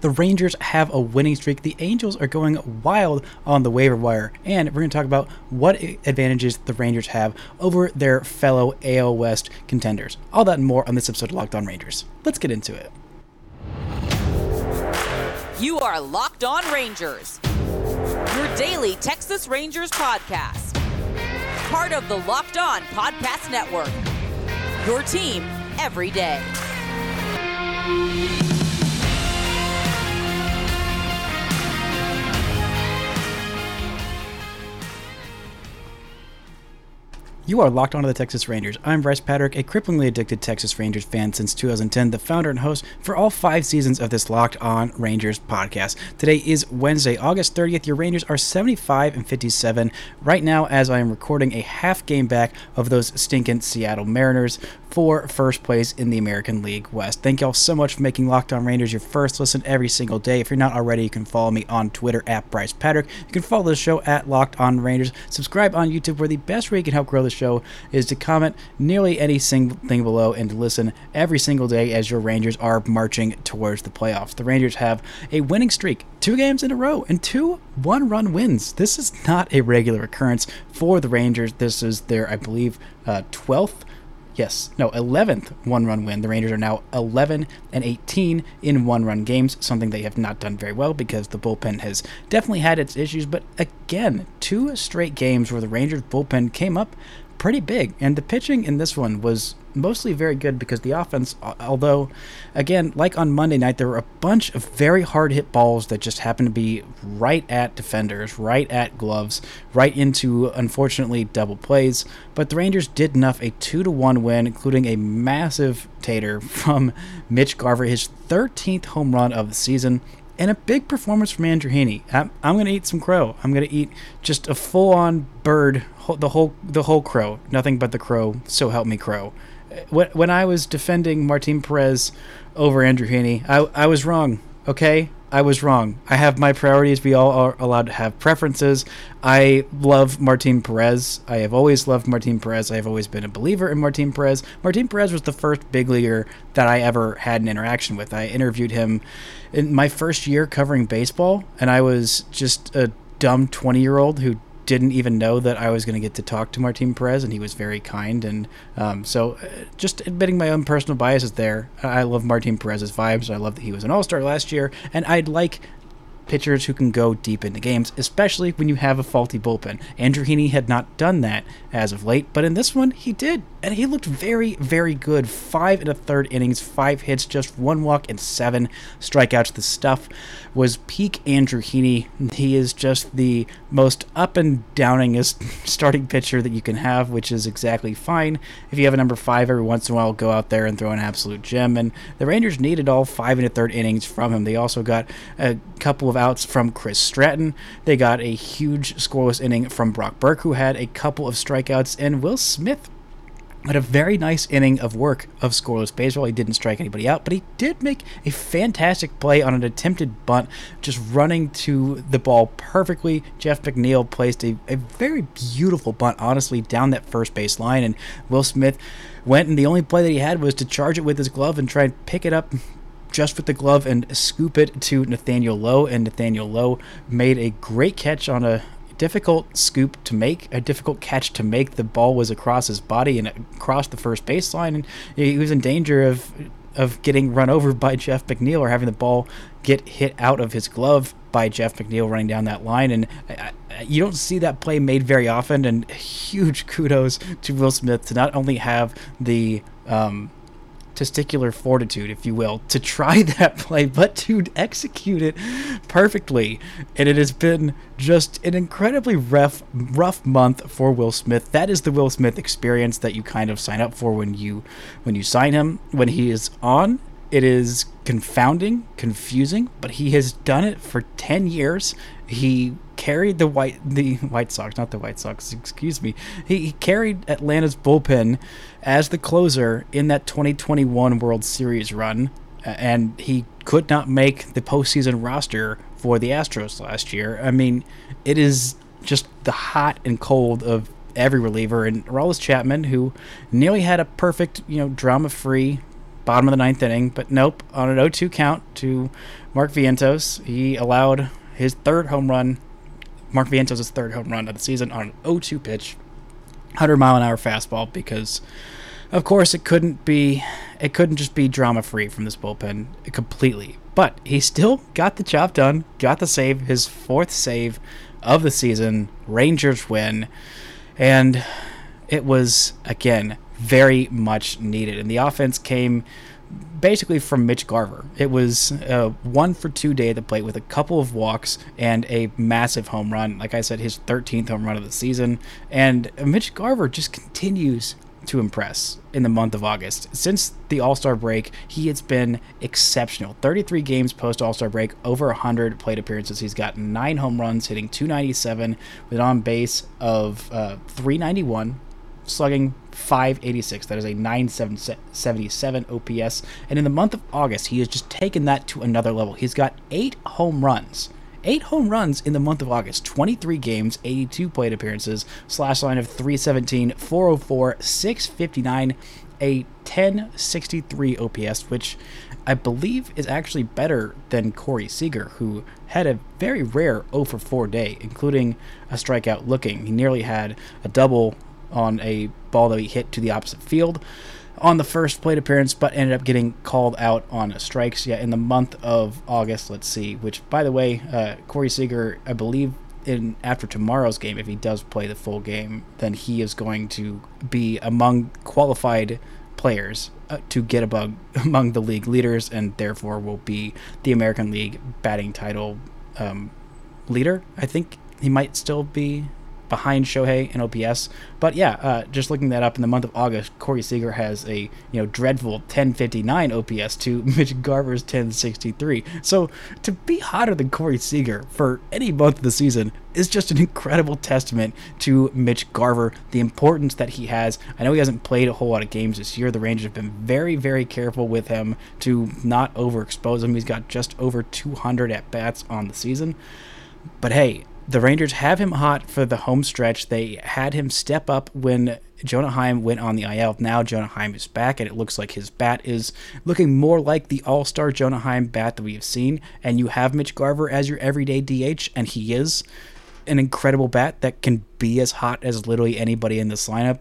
The Rangers have a winning streak. The Angels are going wild on the waiver wire. And we're going to talk about what advantages the Rangers have over their fellow AL West contenders. All that and more on this episode of Locked On Rangers. Let's get into it. You are Locked On Rangers, your daily Texas Rangers podcast. Part of the Locked On Podcast Network. Your team every day. You are locked onto the Texas Rangers. I'm Brice Paterik, a cripplingly addicted Texas Rangers fan since 2010, the founder and host for all five seasons of this Locked On Rangers podcast. Today is Wednesday, August 30th. Your Rangers are 75 and 57 right now, as I am recording a half game back of those stinking Seattle Mariners for first place in the American League West. Thank y'all so much for making Locked On Rangers your first listen every single day. If you're not already, you can follow me on Twitter at Brice Paterik. You can follow the show at Locked On Rangers. Subscribe on YouTube, where the best way you can help grow the show is to comment nearly any single thing below and to listen every single day as your Rangers are marching towards the playoffs. The Rangers have a winning streak, two games in a row, and two one run wins. This is not a regular occurrence for the Rangers. This is their, I believe, uh, 12th Yes, no, 11th one run win. The Rangers are now 11 and 18 in one run games, something they have not done very well because the bullpen has definitely had its issues. But again, two straight games where the Rangers bullpen came up pretty big. And the pitching in this one was mostly very good because the offense, although, again, like on Monday night, there were a bunch of very hard hit balls that just happened to be right at defenders, right at gloves, right into, unfortunately, double plays. But the Rangers did enough a 2 to 1 win, including a massive tater from Mitch Garver, his 13th home run of the season and a big performance from Andrew Heaney. I'm, I'm going to eat some crow. I'm going to eat just a full-on bird, the whole the whole crow, nothing but the crow. So help me, crow. When I was defending Martin Perez over Andrew Heaney, I I was wrong. Okay, I was wrong. I have my priorities. We all are allowed to have preferences. I love Martin Perez. I have always loved Martin Perez. I have always been a believer in Martin Perez. Martin Perez was the first big leaguer that I ever had an interaction with. I interviewed him in my first year covering baseball, and I was just a dumb 20 year old who didn't even know that I was going to get to talk to Martin Perez, and he was very kind. And um, so, uh, just admitting my own personal biases there, I love Martin Perez's vibes. I love that he was an All Star last year, and I'd like pitchers who can go deep into games, especially when you have a faulty bullpen. Andrew Heaney had not done that as of late, but in this one, he did. And he looked very, very good. Five and a third innings, five hits, just one walk, and seven strikeouts. The stuff was peak Andrew Heaney. He is just the most up and downingest starting pitcher that you can have, which is exactly fine. If you have a number five every once in a while, go out there and throw an absolute gem. And the Rangers needed all five and a third innings from him. They also got a couple of outs from Chris Stratton. They got a huge scoreless inning from Brock Burke, who had a couple of strikeouts, and Will Smith had a very nice inning of work of scoreless baseball. He didn't strike anybody out, but he did make a fantastic play on an attempted bunt, just running to the ball perfectly. Jeff McNeil placed a, a very beautiful bunt, honestly, down that first base line, and Will Smith went, and the only play that he had was to charge it with his glove and try and pick it up just with the glove and scoop it to Nathaniel Lowe, and Nathaniel Lowe made a great catch on a difficult scoop to make, a difficult catch to make. The ball was across his body and across the first baseline, and he was in danger of of getting run over by Jeff McNeil or having the ball get hit out of his glove by Jeff McNeil running down that line. And I, I, you don't see that play made very often. And huge kudos to Will Smith to not only have the um, testicular fortitude, if you will, to try that play, but to execute it perfectly. And it has been just an incredibly rough, rough month for Will Smith. That is the Will Smith experience that you kind of sign up for when you when you sign him. When he is on, it is confounding, confusing, but he has done it for 10 years. He carried the white the White Sox, not the White Sox, excuse me. He, he carried Atlanta's bullpen as the closer in that 2021 World Series run, and he could not make the postseason roster for the Astros last year. I mean, it is just the hot and cold of every reliever. And Aroldis Chapman, who nearly had a perfect, you know, drama-free bottom of the ninth inning, but nope, on an 0 2 count to Mark Vientos, he allowed his third home run, Mark Vientos' third home run of the season on an 0 2 pitch, 100 mile an hour fastball, because of course it couldn't be, it couldn't just be drama free from this bullpen completely. But he still got the job done, got the save, his fourth save of the season. Rangers win. And it was, again, very much needed. And the offense came basically from Mitch Garver. It was a one for two day at the plate with a couple of walks and a massive home run. Like I said, his 13th home run of the season. And Mitch Garver just continues to impress in the month of August. Since the All Star break, he has been exceptional. 33 games post All Star break, over 100 plate appearances. He's got nine home runs, hitting 297 with an on base of uh, 391, slugging 586. That is a 977 OPS. And in the month of August, he has just taken that to another level. He's got eight home runs eight home runs in the month of August, 23 games, 82 plate appearances, slash line of 317, 404, 659, a 1063 OPS, which I believe is actually better than Corey Seager, who had a very rare 0 for 4 day, including a strikeout looking. He nearly had a double on a ball that he hit to the opposite field on the first plate appearance, but ended up getting called out on strikes. Yeah, in the month of August, let's see. Which, by the way, uh, Corey Seager, I believe, in after tomorrow's game, if he does play the full game, then he is going to be among qualified players uh, to get above among the league leaders, and therefore will be the American League batting title um, leader. I think he might still be behind Shohei in OPS. But yeah, uh, just looking that up in the month of August, Corey Seager has a you know dreadful 1059 OPS to Mitch Garver's 1063. So to be hotter than Corey Seager for any month of the season is just an incredible testament to Mitch Garver, the importance that he has. I know he hasn't played a whole lot of games this year. The Rangers have been very, very careful with him to not overexpose him. He's got just over 200 at bats on the season. But hey, the Rangers have him hot for the home stretch. They had him step up when Jonah Heim went on the IL. Now Jonah Heim is back, and it looks like his bat is looking more like the All Star Jonah Heim bat that we have seen. And you have Mitch Garver as your everyday DH, and he is an incredible bat that can be as hot as literally anybody in this lineup.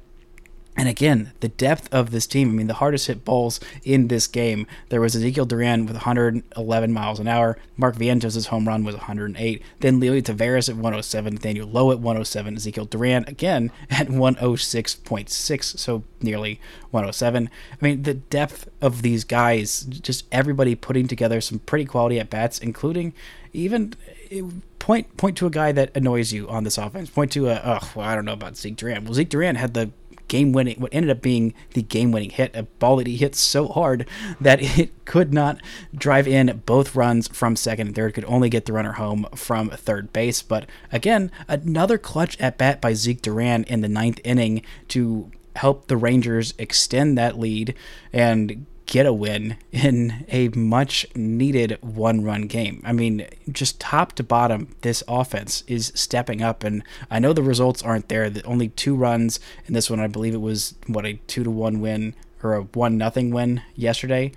And again, the depth of this team. I mean, the hardest hit balls in this game. There was Ezekiel Duran with 111 miles an hour. Mark Vientos' home run was 108. Then Leody Taveras at 107. Nathaniel Lowe at 107. Ezekiel Duran again at 106.6, so nearly 107. I mean, the depth of these guys, just everybody putting together some pretty quality at bats, including even eh, point point to a guy that annoys you on this offense. Point to a well, I don't know about Zeke Duran. Well, Zeke Duran had the game winning, what ended up being the game winning hit, a ball that he hit so hard that it could not drive in both runs from second and third, could only get the runner home from third base. But again, another clutch at bat by Zeke Duran in the ninth inning to help the Rangers extend that lead and get a win in a much needed one run game. I mean, just top to bottom, this offense is stepping up. And I know the results aren't there. The only two runs in this one, I believe it was, what, a two to one win or a one nothing win yesterday.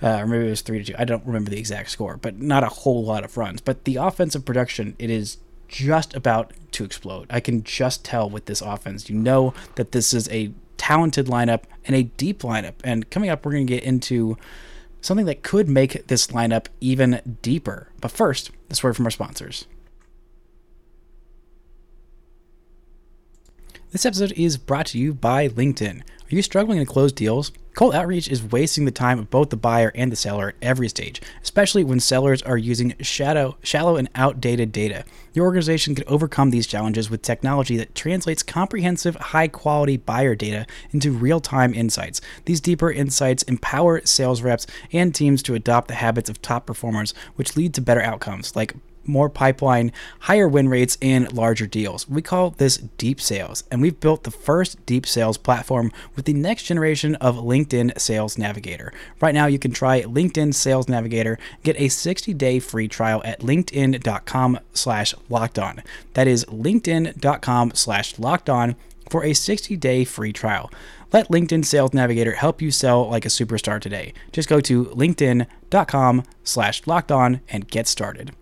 Uh, or maybe it was three to two. I don't remember the exact score, but not a whole lot of runs. But the offensive production, it is just about to explode. I can just tell with this offense. You know that this is a talented lineup and a deep lineup. And coming up, we're going to get into something that could make this lineup even deeper. But first, this word from our sponsors. This episode is brought to you by LinkedIn. Are you struggling to close deals? Cold outreach is wasting the time of both the buyer and the seller at every stage, especially when sellers are using shadow, shallow and outdated data. Your organization can overcome these challenges with technology that translates comprehensive, high quality buyer data into real time insights. These deeper insights empower sales reps and teams to adopt the habits of top performers, which lead to better outcomes like more pipeline, higher win rates, and larger deals. We call this deep sales, and we've built the first deep sales platform with the next generation of LinkedIn Sales Navigator. Right now, you can try LinkedIn Sales Navigator, get a 60-day free trial at linkedin.com slash locked on. That is linkedin.com slash locked on for a 60-day free trial. Let LinkedIn Sales Navigator help you sell like a superstar today. Just go to linkedin.com slash locked on and get started.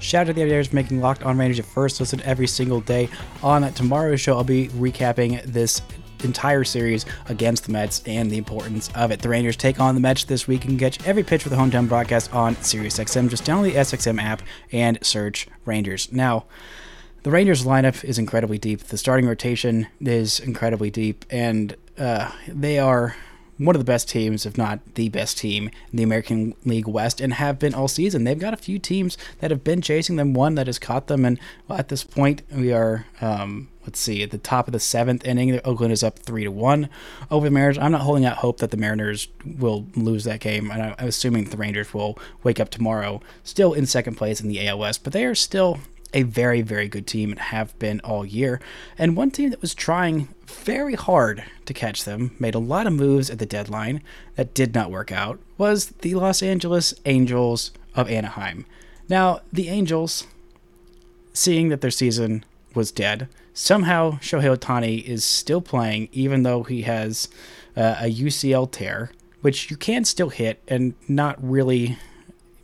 Shout out to the Aviators for making Locked On Rangers your first listen every single day. On tomorrow's show, I'll be recapping this entire series against the Mets and the importance of it. The Rangers take on the Mets this week and catch every pitch for the hometown broadcast on SiriusXM. Just download the SXM app and search Rangers. Now, the Rangers lineup is incredibly deep. The starting rotation is incredibly deep, and uh, they are one of the best teams, if not the best team in the American League West, and have been all season. They've got a few teams that have been chasing them, one that has caught them, and well, at this point, we are. Um, let's see, at the top of the seventh inning, Oakland is up three to one over the Mariners. I'm not holding out hope that the Mariners will lose that game, and I'm assuming the Rangers will wake up tomorrow still in second place in the AL West, but they are still a very, very good team and have been all year. And one team that was trying very hard to catch them, made a lot of moves at the deadline that did not work out, was the Los Angeles Angels of Anaheim. Now, the Angels, seeing that their season was dead, somehow Shohei Ohtani is still playing, even though he has uh, a UCL tear, which you can still hit and not really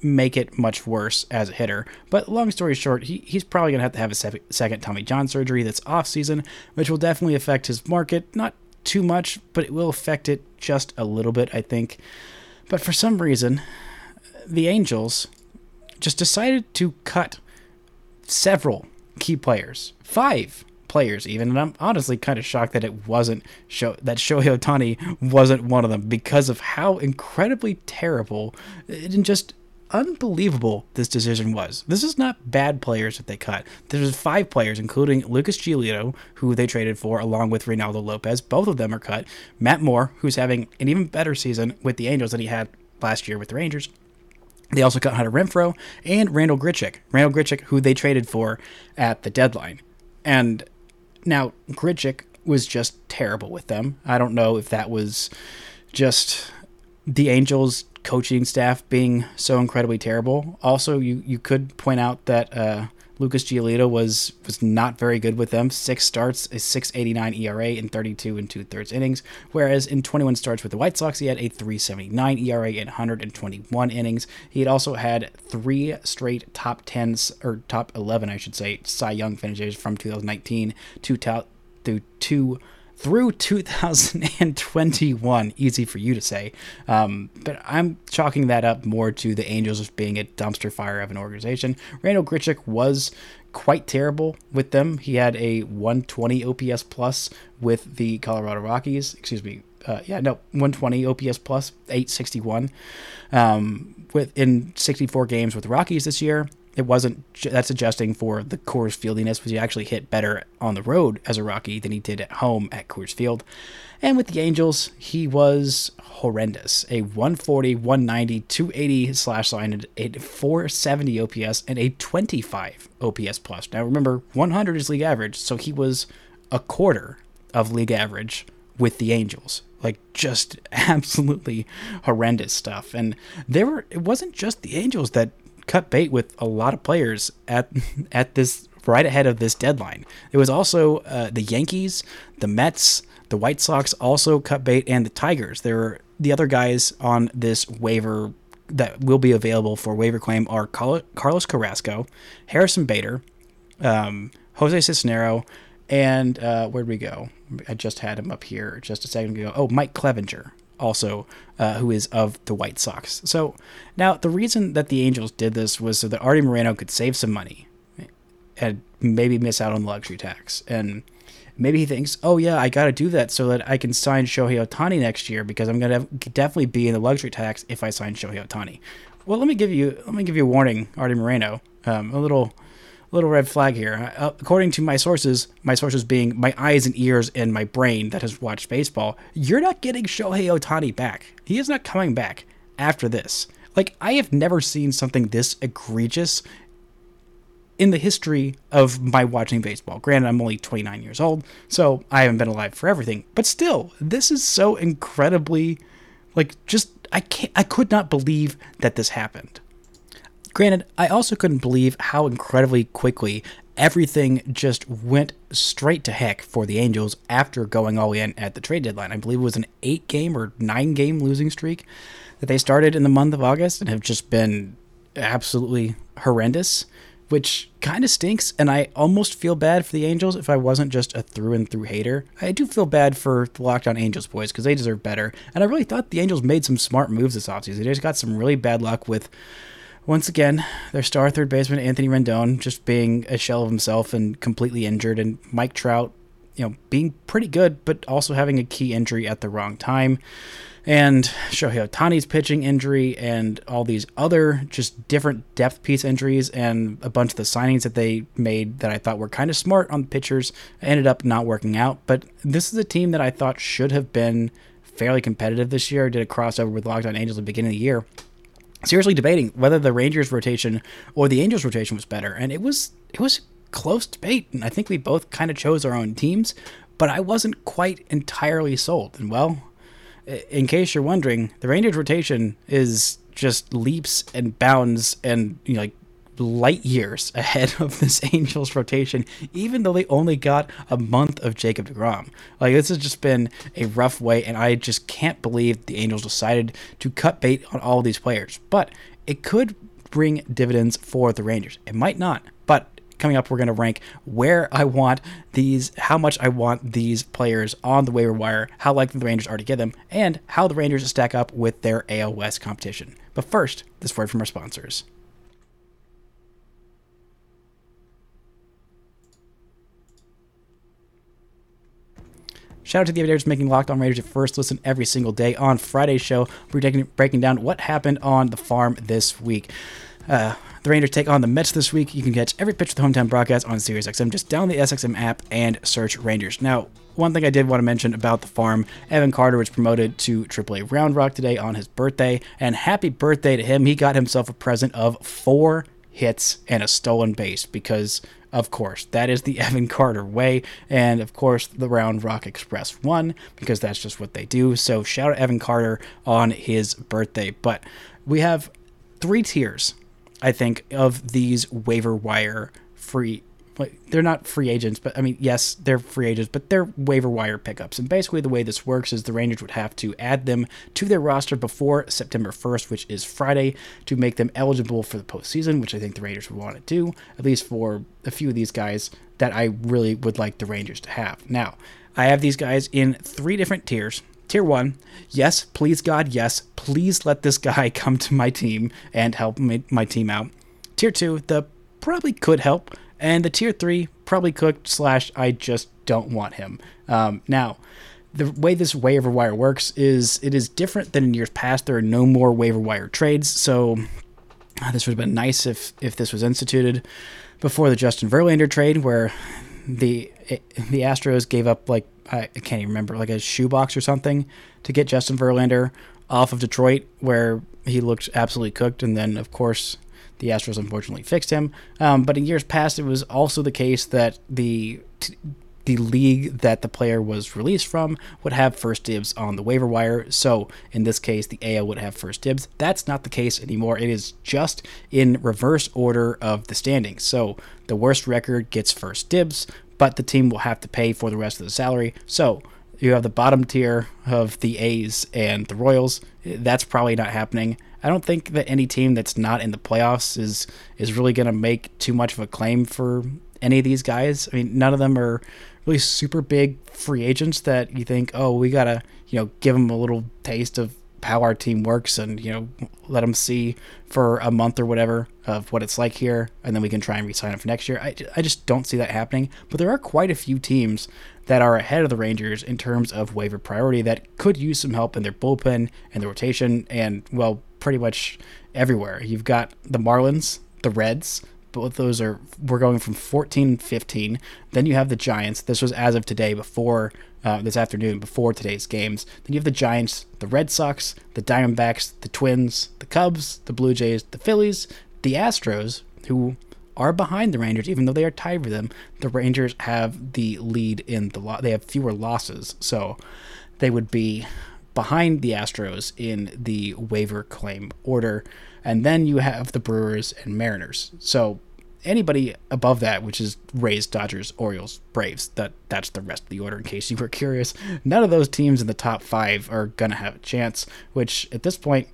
make it much worse as a hitter. But long story short, he, he's probably going to have to have a se- second Tommy John surgery that's off season, which will definitely affect his market. Not too much, but it will affect it just a little bit, I think. But for some reason, the Angels just decided to cut several key players, five players even, and I'm honestly kind of shocked that it wasn't show that Shohei Ohtani wasn't one of them because of how incredibly terrible and just unbelievable this decision was. This is not bad players that they cut. There's five players, including Lucas Giolito, who they traded for, along with Reynaldo Lopez. Both of them are cut. Matt Moore, who's having an even better season with the Angels than he had last year with the Rangers. They also cut Hunter Renfroe and Randall Grichuk. Randall Grichuk, who they traded for at the deadline. And now Grichuk was just terrible with them. I don't know if that was just the Angels coaching staff being so incredibly terrible. Also, you you could point out that uh, Lucas Giolito was was not very good with them. Six starts, a 6.89 ERA in 32 and two thirds innings, whereas in 21 starts with the White Sox, he had a 3.79 ERA in 121 innings. He had also had three straight top tens or top 11, I should say, Cy Young finishes from 2019 to through two through 2021. Easy for you to say. Um, but I'm chalking that up more to the Angels as being a dumpster fire of an organization. Randall Grichuk was quite terrible with them. He had a 120 OPS plus with the Colorado Rockies. Excuse me. Uh, yeah, no, 120 OPS plus, 861 um, with in 64 games with the Rockies this year it wasn't that's adjusting for the Coors fieldiness, because he actually hit better on the road as a Rocky than he did at home at Coors Field. And with the Angels, he was horrendous. A 140, 190, 280 slash line, a 470 OPS, and a 25 OPS plus. Now remember, 100 is league average, so he was a quarter of league average with the Angels. Like just absolutely horrendous stuff. And there were it wasn't just the Angels that cut bait with a lot of players at at this right ahead of this deadline. It was also uh, the Yankees, the Mets, the White Sox also cut bait, and the Tigers. There were the other guys on this waiver that will be available for waiver claim are Carlos Carrasco, Harrison Bader, um, Jose Cisnero, and uh, where'd we go? I just had him up here just a second ago. Oh, Mike Clevinger also, uh, who is of the White Sox. So now the reason that the Angels did this was so that Artie Moreno could save some money and maybe miss out on the luxury tax. And maybe he thinks, oh yeah, I got to do that so that I can sign Shohei Ohtani next year because I'm gonna definitely be in the luxury tax if I sign Shohei Ohtani. Well, let me give you let me give you a warning, Artie Moreno. Um, a little little red flag here. Uh, according to my sources, my sources being my eyes and ears and my brain that has watched baseball, you're not getting Shohei Ohtani back. He is not coming back after this. Like, I have never seen something this egregious in the history of my watching baseball. Granted, I'm only 29 years old, so I haven't been alive for everything. But still, this is so incredibly, like, just I can't, I could not believe that this happened. Granted, I also couldn't believe how incredibly quickly everything just went straight to heck for the Angels after going all in at the trade deadline. I believe it was an eight game or nine game losing streak that they started in the month of August and have just been absolutely horrendous, which kind of stinks. And I almost feel bad for the Angels if I wasn't just a through and through hater. I do feel bad for the Locked On Angels boys because they deserve better. And I really thought the Angels made some smart moves this offseason. They just got some really bad luck with once again, their star third baseman Anthony Rendon just being a shell of himself and completely injured, and Mike Trout, you know, being pretty good but also having a key injury at the wrong time, and Shohei Ohtani's pitching injury, and all these other just different depth piece injuries, and a bunch of the signings that they made that I thought were kind of smart on the pitchers ended up not working out. But this is a team that I thought should have been fairly competitive this year. I did a crossover with Locked On Angels at the beginning of the year seriously debating whether the Rangers rotation or the Angels rotation was better, and it was it was close debate, and I think we both kind of chose our own teams, but I wasn't quite entirely sold. And well, in case you're wondering, the Rangers rotation is just leaps and bounds and you know, like light years ahead of this Angels rotation, even though they only got a month of Jacob DeGrom. Like, this has just been a rough way, and I just can't believe the Angels decided to cut bait on all of these players. But it could bring dividends for the Rangers. It might not, but coming up, we're going to rank where I want these, how much I want these players on the waiver wire, how likely the Rangers are to get them, and how the Rangers stack up with their West competition. But first, this word from our sponsors. Shout out to the Aviators making Locked On Rangers your first listen every single day. On Friday's show, we're taking, breaking down what happened on the farm this week. Uh, the Rangers take on the Mets this week. You can catch every pitch of the hometown broadcast on SiriusXM. Just download the SXM app and search Rangers. Now, one thing I did want to mention about the farm, Evan Carter was promoted to AAA Round Rock today on his birthday, and happy birthday to him. He got himself a present of four hits and a stolen base because of course, that is the Evan Carter way. And of course, the Round Rock Express won because that's just what they do. So shout out Evan Carter on his birthday. But we have three tiers, I think, of these waiver wire free they're not free agents, but I mean, yes, they're free agents, but they're waiver wire pickups. And basically, the way this works is the Rangers would have to add them to their roster before September 1st, which is Friday, to make them eligible for the postseason, which I think the Rangers would want to do, at least for a few of these guys that I really would like the Rangers to have. Now, I have these guys in three different tiers. Tier one, yes, please God, yes, please let this guy come to my team and help my team out. Tier two, the probably could help and the tier three probably cooked slash I just don't want him. Um, now, the way this waiver wire works is it is different than in years past. There are no more waiver wire trades, so uh, this would have been nice if if this was instituted before the Justin Verlander trade, where the the Astros gave up like I can't even remember like a shoebox or something to get Justin Verlander off of Detroit, where he looked absolutely cooked, and then of course the Astros unfortunately fixed him. Um, but in years past, it was also the case that the the league that the player was released from would have first dibs on the waiver wire. So in this case, the AL would have first dibs. That's not the case anymore. It is just in reverse order of the standings. So the worst record gets first dibs, but the team will have to pay for the rest of the salary. So you have the bottom tier of the A's and the Royals. That's probably not happening. I don't think that any team that's not in the playoffs is is really going to make too much of a claim for any of these guys. I mean, none of them are really super big free agents that you think, oh, we gotta you know give them a little taste of how our team works and you know let them see for a month or whatever of what it's like here and then we can try and re-sign them for next year I, I just don't see that happening but there are quite a few teams that are ahead of the rangers in terms of waiver priority that could use some help in their bullpen and the rotation and well pretty much everywhere. You've got the Marlins, the Reds. Both those are we're going from 14 15 Then you have the Giants. This was as of today, before uh, this afternoon, before today's games. Then you have the Giants, the Red Sox, the Diamondbacks, the Twins, the Cubs, the Blue Jays, the Phillies, the Astros, who are behind the Rangers, even though they are tied with them. The Rangers have the lead in the lot. They have fewer losses, so they would be behind the Astros in the waiver claim order. And then you have the Brewers and Mariners. So anybody above that, which is Rays, Dodgers, Orioles, Braves, that that's the rest of the order. In case you were curious, none of those teams in the top five are gonna have a chance. Which at this point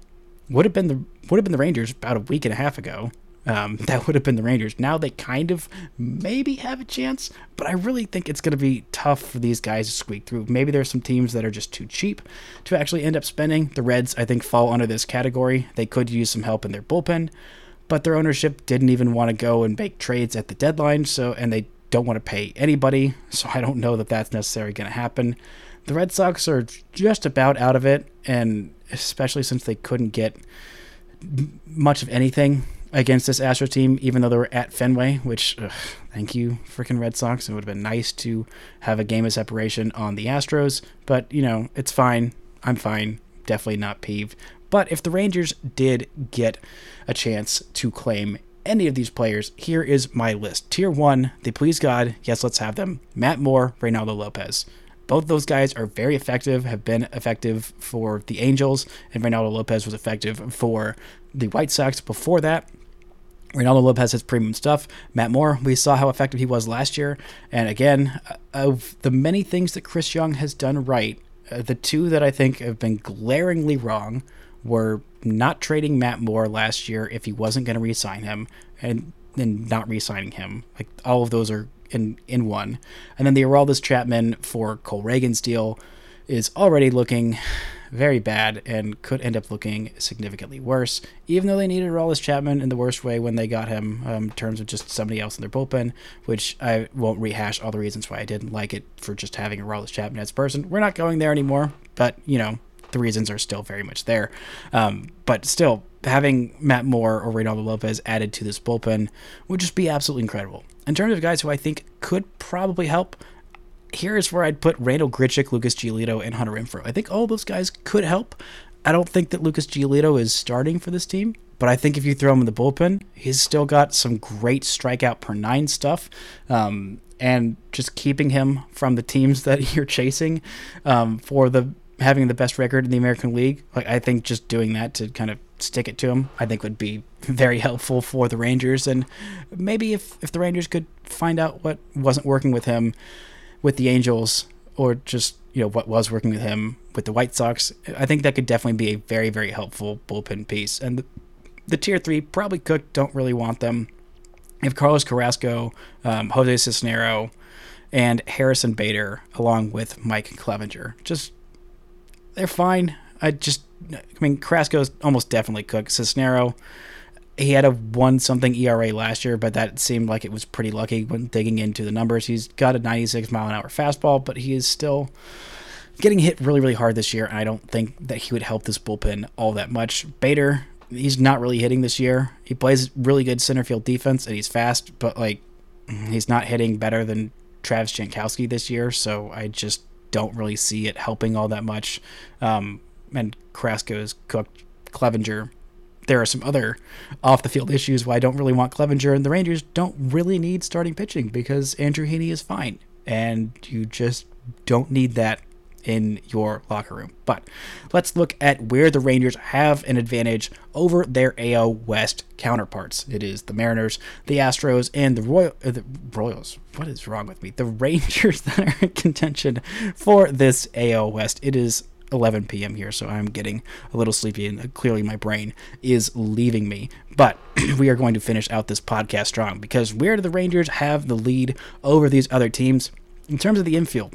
would have been the would have been the Rangers about a week and a half ago. Um, that would have been the Rangers. Now they kind of maybe have a chance, but I really think it's going to be tough for these guys to squeak through. Maybe there's some teams that are just too cheap to actually end up spending. The Reds, I think, fall under this category. They could use some help in their bullpen, but their ownership didn't even want to go and make trades at the deadline. So, and they don't want to pay anybody. So I don't know that that's necessarily going to happen. The Red Sox are just about out of it, and especially since they couldn't get much of anything against this Astro team, even though they were at Fenway, which, ugh, thank you, freaking Red Sox. It would have been nice to have a game of separation on the Astros, but, you know, it's fine. I'm fine. Definitely not peeved. But if the Rangers did get a chance to claim any of these players, here is my list. Tier 1, they please God, yes, let's have them. Matt Moore, Reynaldo Lopez. Both those guys are very effective, have been effective for the Angels, and Reynaldo Lopez was effective for the White Sox before that. Reynaldo Lopez has his premium stuff. Matt Moore, we saw how effective he was last year. And again, of the many things that Chris Young has done right, uh, the two that I think have been glaringly wrong were not trading Matt Moore last year if he wasn't going to re-sign him, and then not re-signing him. Like all of those are in in one. And then the Aroldis Chapman for Cole Ragans deal is already looking very bad and could end up looking significantly worse, even though they needed Aroldis Chapman in the worst way when they got him um, in terms of just somebody else in their bullpen, which I won't rehash all the reasons why I didn't like it for just having Aroldis Chapman as a person. We're not going there anymore, but, you know, the reasons are still very much there. Um, but still, having Matt Moore or Reynaldo Lopez added to this bullpen would just be absolutely incredible. In terms of guys who I think could probably help, here's where I'd put Randall Grichuk, Lucas Giolito, and Hunter Renfroe. I think all those guys could help. I don't think that Lucas Giolito is starting for this team, but I think if you throw him in the bullpen, he's still got some great strikeout per nine stuff. Um, and just keeping him from the teams that you're chasing um, for the having the best record in the American League, like I think just doing that to kind of stick it to him, I think would be very helpful for the Rangers. And maybe if if the Rangers could find out what wasn't working with him with the Angels, or just you know what was working with him with the White Sox, I think that could definitely be a very very helpful bullpen piece. And the, the tier three probably Cook don't really want them. If Carlos Carrasco, um, Jose Cisnero, and Harrison Bader, along with Mike Clevinger, just they're fine. I just, I mean, Carrasco's almost definitely Cook. Cisnero, he had a one something ERA last year, but that seemed like it was pretty lucky when digging into the numbers. He's got a 96 mile an hour fastball, but he is still getting hit really, really hard this year. And I don't think that he would help this bullpen all that much. Bader, he's not really hitting this year. He plays really good center field defense and he's fast, but like he's not hitting better than Travis Jankowski this year. So I just don't really see it helping all that much. Um, and Carrasco's cooked Clevinger. There are some other off the field issues why I don't really want Clevinger, and the Rangers don't really need starting pitching because Andrew Heaney is fine, and you just don't need that in your locker room. But let's look at where the Rangers have an advantage over their AL West counterparts. It is the Mariners, the Astros, and the, Royal, uh, the Royals. What is wrong with me? The Rangers that are in contention for this AL West. It is 11 p.m. here, so I'm getting a little sleepy, and uh, clearly my brain is leaving me. But we are going to finish out this podcast strong because where do the Rangers have the lead over these other teams? In terms of the infield,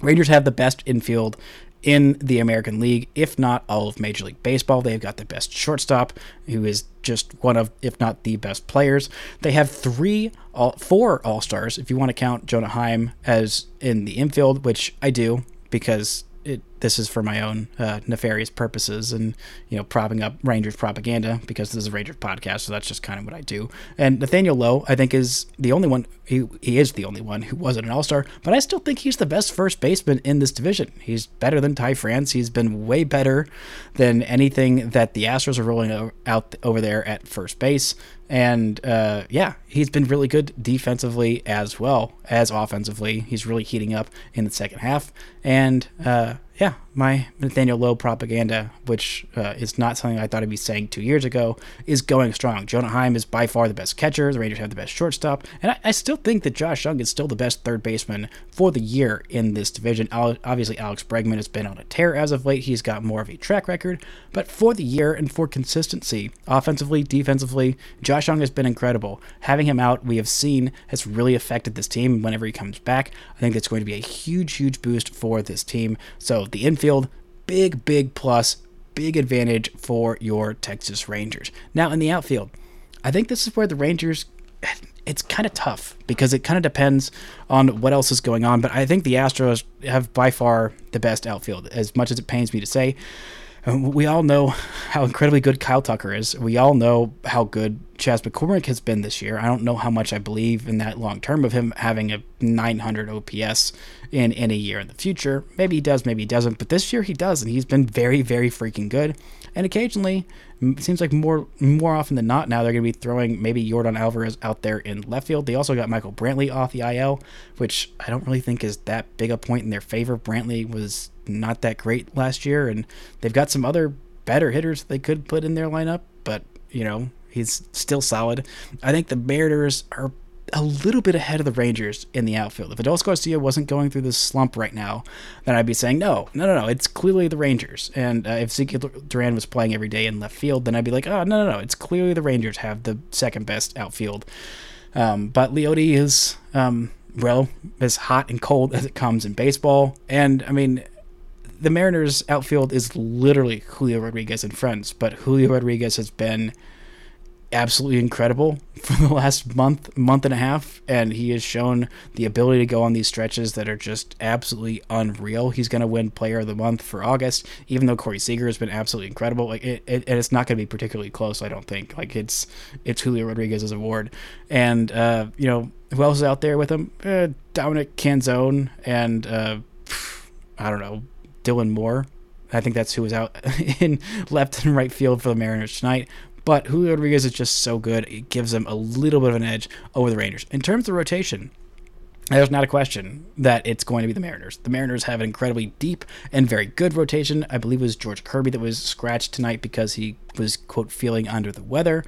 Rangers have the best infield in the American League, if not all of Major League Baseball. They've got the best shortstop, who is just one of, if not the best players. They have three, all, four All Stars, if you want to count Jonah Heim as in the infield, which I do because it, this is for my own uh, nefarious purposes and you know propping up Rangers propaganda because this is a Rangers podcast, so that's just kind of what I do. And Nathaniel Lowe, I think, is the only one. He he is the only one who wasn't an All Star, but I still think he's the best first baseman in this division. He's better than Ty France. He's been way better than anything that the Astros are rolling out over there at first base. And uh, yeah, he's been really good defensively as well as offensively. He's really heating up in the second half. And uh, yeah, my Nathaniel Lowe propaganda, which uh, is not something I thought I'd be saying two years ago, is going strong. Jonah Heim is by far the best catcher. The Rangers have the best shortstop. And I, I still think that Josh Jung is still the best third baseman for the year in this division. Obviously, Alex Bregman has been on a tear as of late. He's got more of a track record. But for the year and for consistency, offensively, defensively, Josh Jung has been incredible. Having him out, we have seen, has really affected this team whenever he comes back. I think that's going to be a huge, huge boost for this team. So the infield, big, big plus, big advantage for your Texas Rangers. Now, in the outfield, I think this is where the Rangers. It's kind of tough because it kind of depends on what else is going on. But I think the Astros have by far the best outfield, as much as it pains me to say. We all know how incredibly good Kyle Tucker is. We all know how good Chas McCormick has been this year. I don't know how much I believe in that long term of him having a 900 OPS in any year in the future. Maybe he does, maybe he doesn't, but this year he does, and he's been very, very freaking good. And occasionally, it seems like more more often than not now they're going to be throwing maybe Yordan Alvarez out there in left field. They also got Michael Brantley off the IL, which I don't really think is that big a point in their favor. Brantley was not that great last year, and they've got some other better hitters they could put in their lineup, but you know he's still solid. I think the Mariners are a little bit ahead of the Rangers in the outfield. If Adolis Garcia wasn't going through this slump right now, then I'd be saying, no, no, no, no, it's clearly the Rangers. And uh, if Ezekiel Duran was playing every day in left field, then I'd be like, oh, no, no, no, it's clearly the Rangers have the second best outfield. Um, but Leody is, um, well, as hot and cold as it comes in baseball. And, I mean, the Mariners' outfield is literally Julio Rodriguez and friends, but Julio Rodriguez has been absolutely incredible for the last month, month and a half, and he has shown the ability to go on these stretches that are just absolutely unreal. He's going to win Player of the Month for August, even though Corey Seager has been absolutely incredible. Like it, it and it's not going to be particularly close, I don't think. Like it's it's Julio Rodriguez's award, and uh, you know who else is out there with him? Uh, Dominic Canzone and uh, I don't know Dylan Moore. I think that's who was out in left and right field for the Mariners tonight. But Julio Rodriguez is just so good, it gives them a little bit of an edge over the Rangers. In terms of rotation, there's not a question that it's going to be the Mariners. The Mariners have an incredibly deep and very good rotation. I believe it was George Kirby that was scratched tonight because he was, quote, feeling under the weather.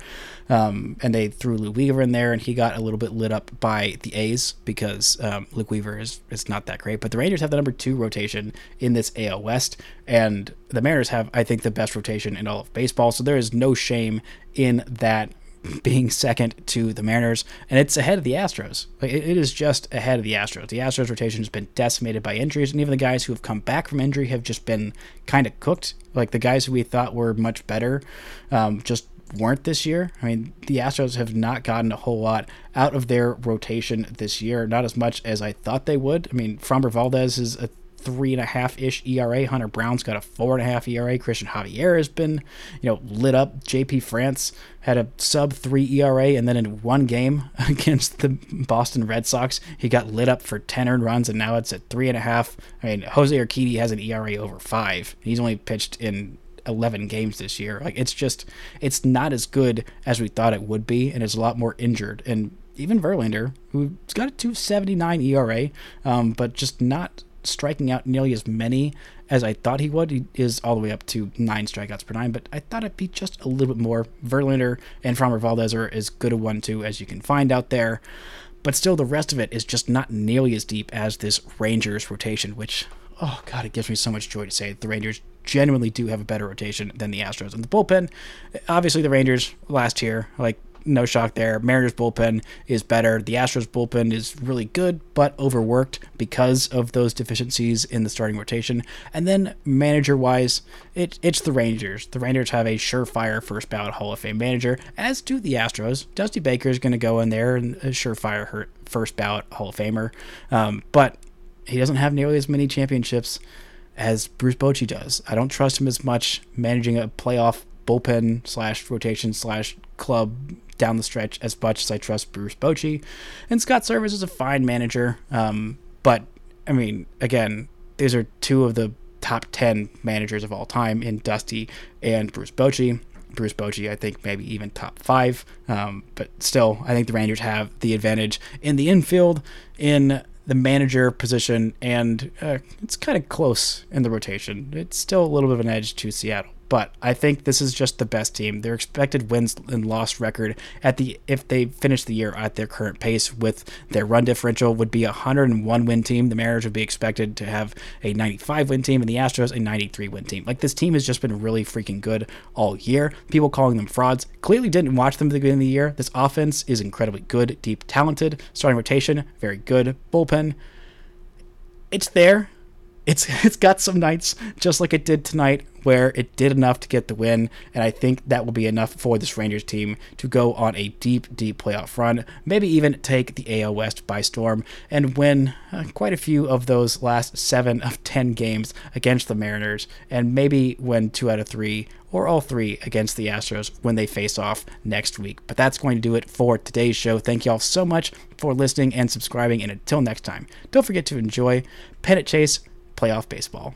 Um, and they threw Luke Weaver in there, and he got a little bit lit up by the A's because um, Luke Weaver is, is not that great. But the Rangers have the number two rotation in this AL West, and the Mariners have, I think, the best rotation in all of baseball. So there is no shame in that being second to the Mariners, and it's ahead of the Astros. Like it is just ahead of the Astros. The Astros rotation has been decimated by injuries, and even the guys who have come back from injury have just been kind of cooked. Like the guys who we thought were much better, um, just weren't this year. I mean, the Astros have not gotten a whole lot out of their rotation this year, not as much as I thought they would. I mean, Framber Valdez is a three and a half ish ERA. Hunter Brown's got a four and a half ERA. Christian Javier has been, you know, lit up. JP France had a sub three ERA, and then in one game against the Boston Red Sox, he got lit up for ten earned runs, and now it's at three and a half. I mean, Jose Urquidy has an ERA over five. He's only pitched in 11 games this year. Like it's just it's not as good as we thought it would be and is a lot more injured and even Verlander, who's got a 279 ERA, um, but just not striking out nearly as many as I thought he would. He is all the way up to nine strikeouts per nine, but I thought it'd be just a little bit more. Verlander and Framber Valdez are as good a one two as you can find out there, but still the rest of it is just not nearly as deep as this Rangers rotation, which oh god, it gives me so much joy to say the Rangers genuinely do have a better rotation than the Astros. And the bullpen, obviously the Rangers last year, like no shock there. Mariners bullpen is better. The Astros bullpen is really good, but overworked because of those deficiencies in the starting rotation. And then manager wise, it, it's the Rangers. The Rangers have a surefire first ballot Hall of Fame manager, as do the Astros. Dusty Baker is going to go in there and a surefire first ballot Hall of Famer. Um, but he doesn't have nearly as many championships as Bruce Bochy does. I don't trust him as much managing a playoff bullpen slash rotation slash club down the stretch as much as I trust Bruce Bochy. And Scott Servais is a fine manager. Um, but, I mean, again, these are two of the top 10 managers of all time in Dusty and Bruce Bochy. Bruce Bochy, I think maybe even top five. Um, but still, I think the Rangers have the advantage in the infield, in the manager position, and uh, it's kind of close in the rotation. It's still a little bit of an edge to Seattle. But I think this is just the best team. Their expected wins and loss record at the if they finish the year at their current pace with their run differential would be a 101 win team. The Mariners would be expected to have a 95 win team, and the Astros a 93 win team. Like this team has just been really freaking good all year. People calling them frauds clearly didn't watch them at the beginning of the year. This offense is incredibly good, deep, talented. Starting rotation very good. Bullpen, it's there. It's it's got some nights just like it did tonight where it did enough to get the win, and I think that will be enough for this Rangers team to go on a deep, deep playoff run, maybe even take the AL West by storm and win uh, quite a few of those last seven of ten games against the Mariners, and maybe win two out of three or all three against the Astros when they face off next week. But that's going to do it for today's show. Thank you all so much for listening and subscribing, and until next time, don't forget to enjoy Pennant Chase playoff baseball.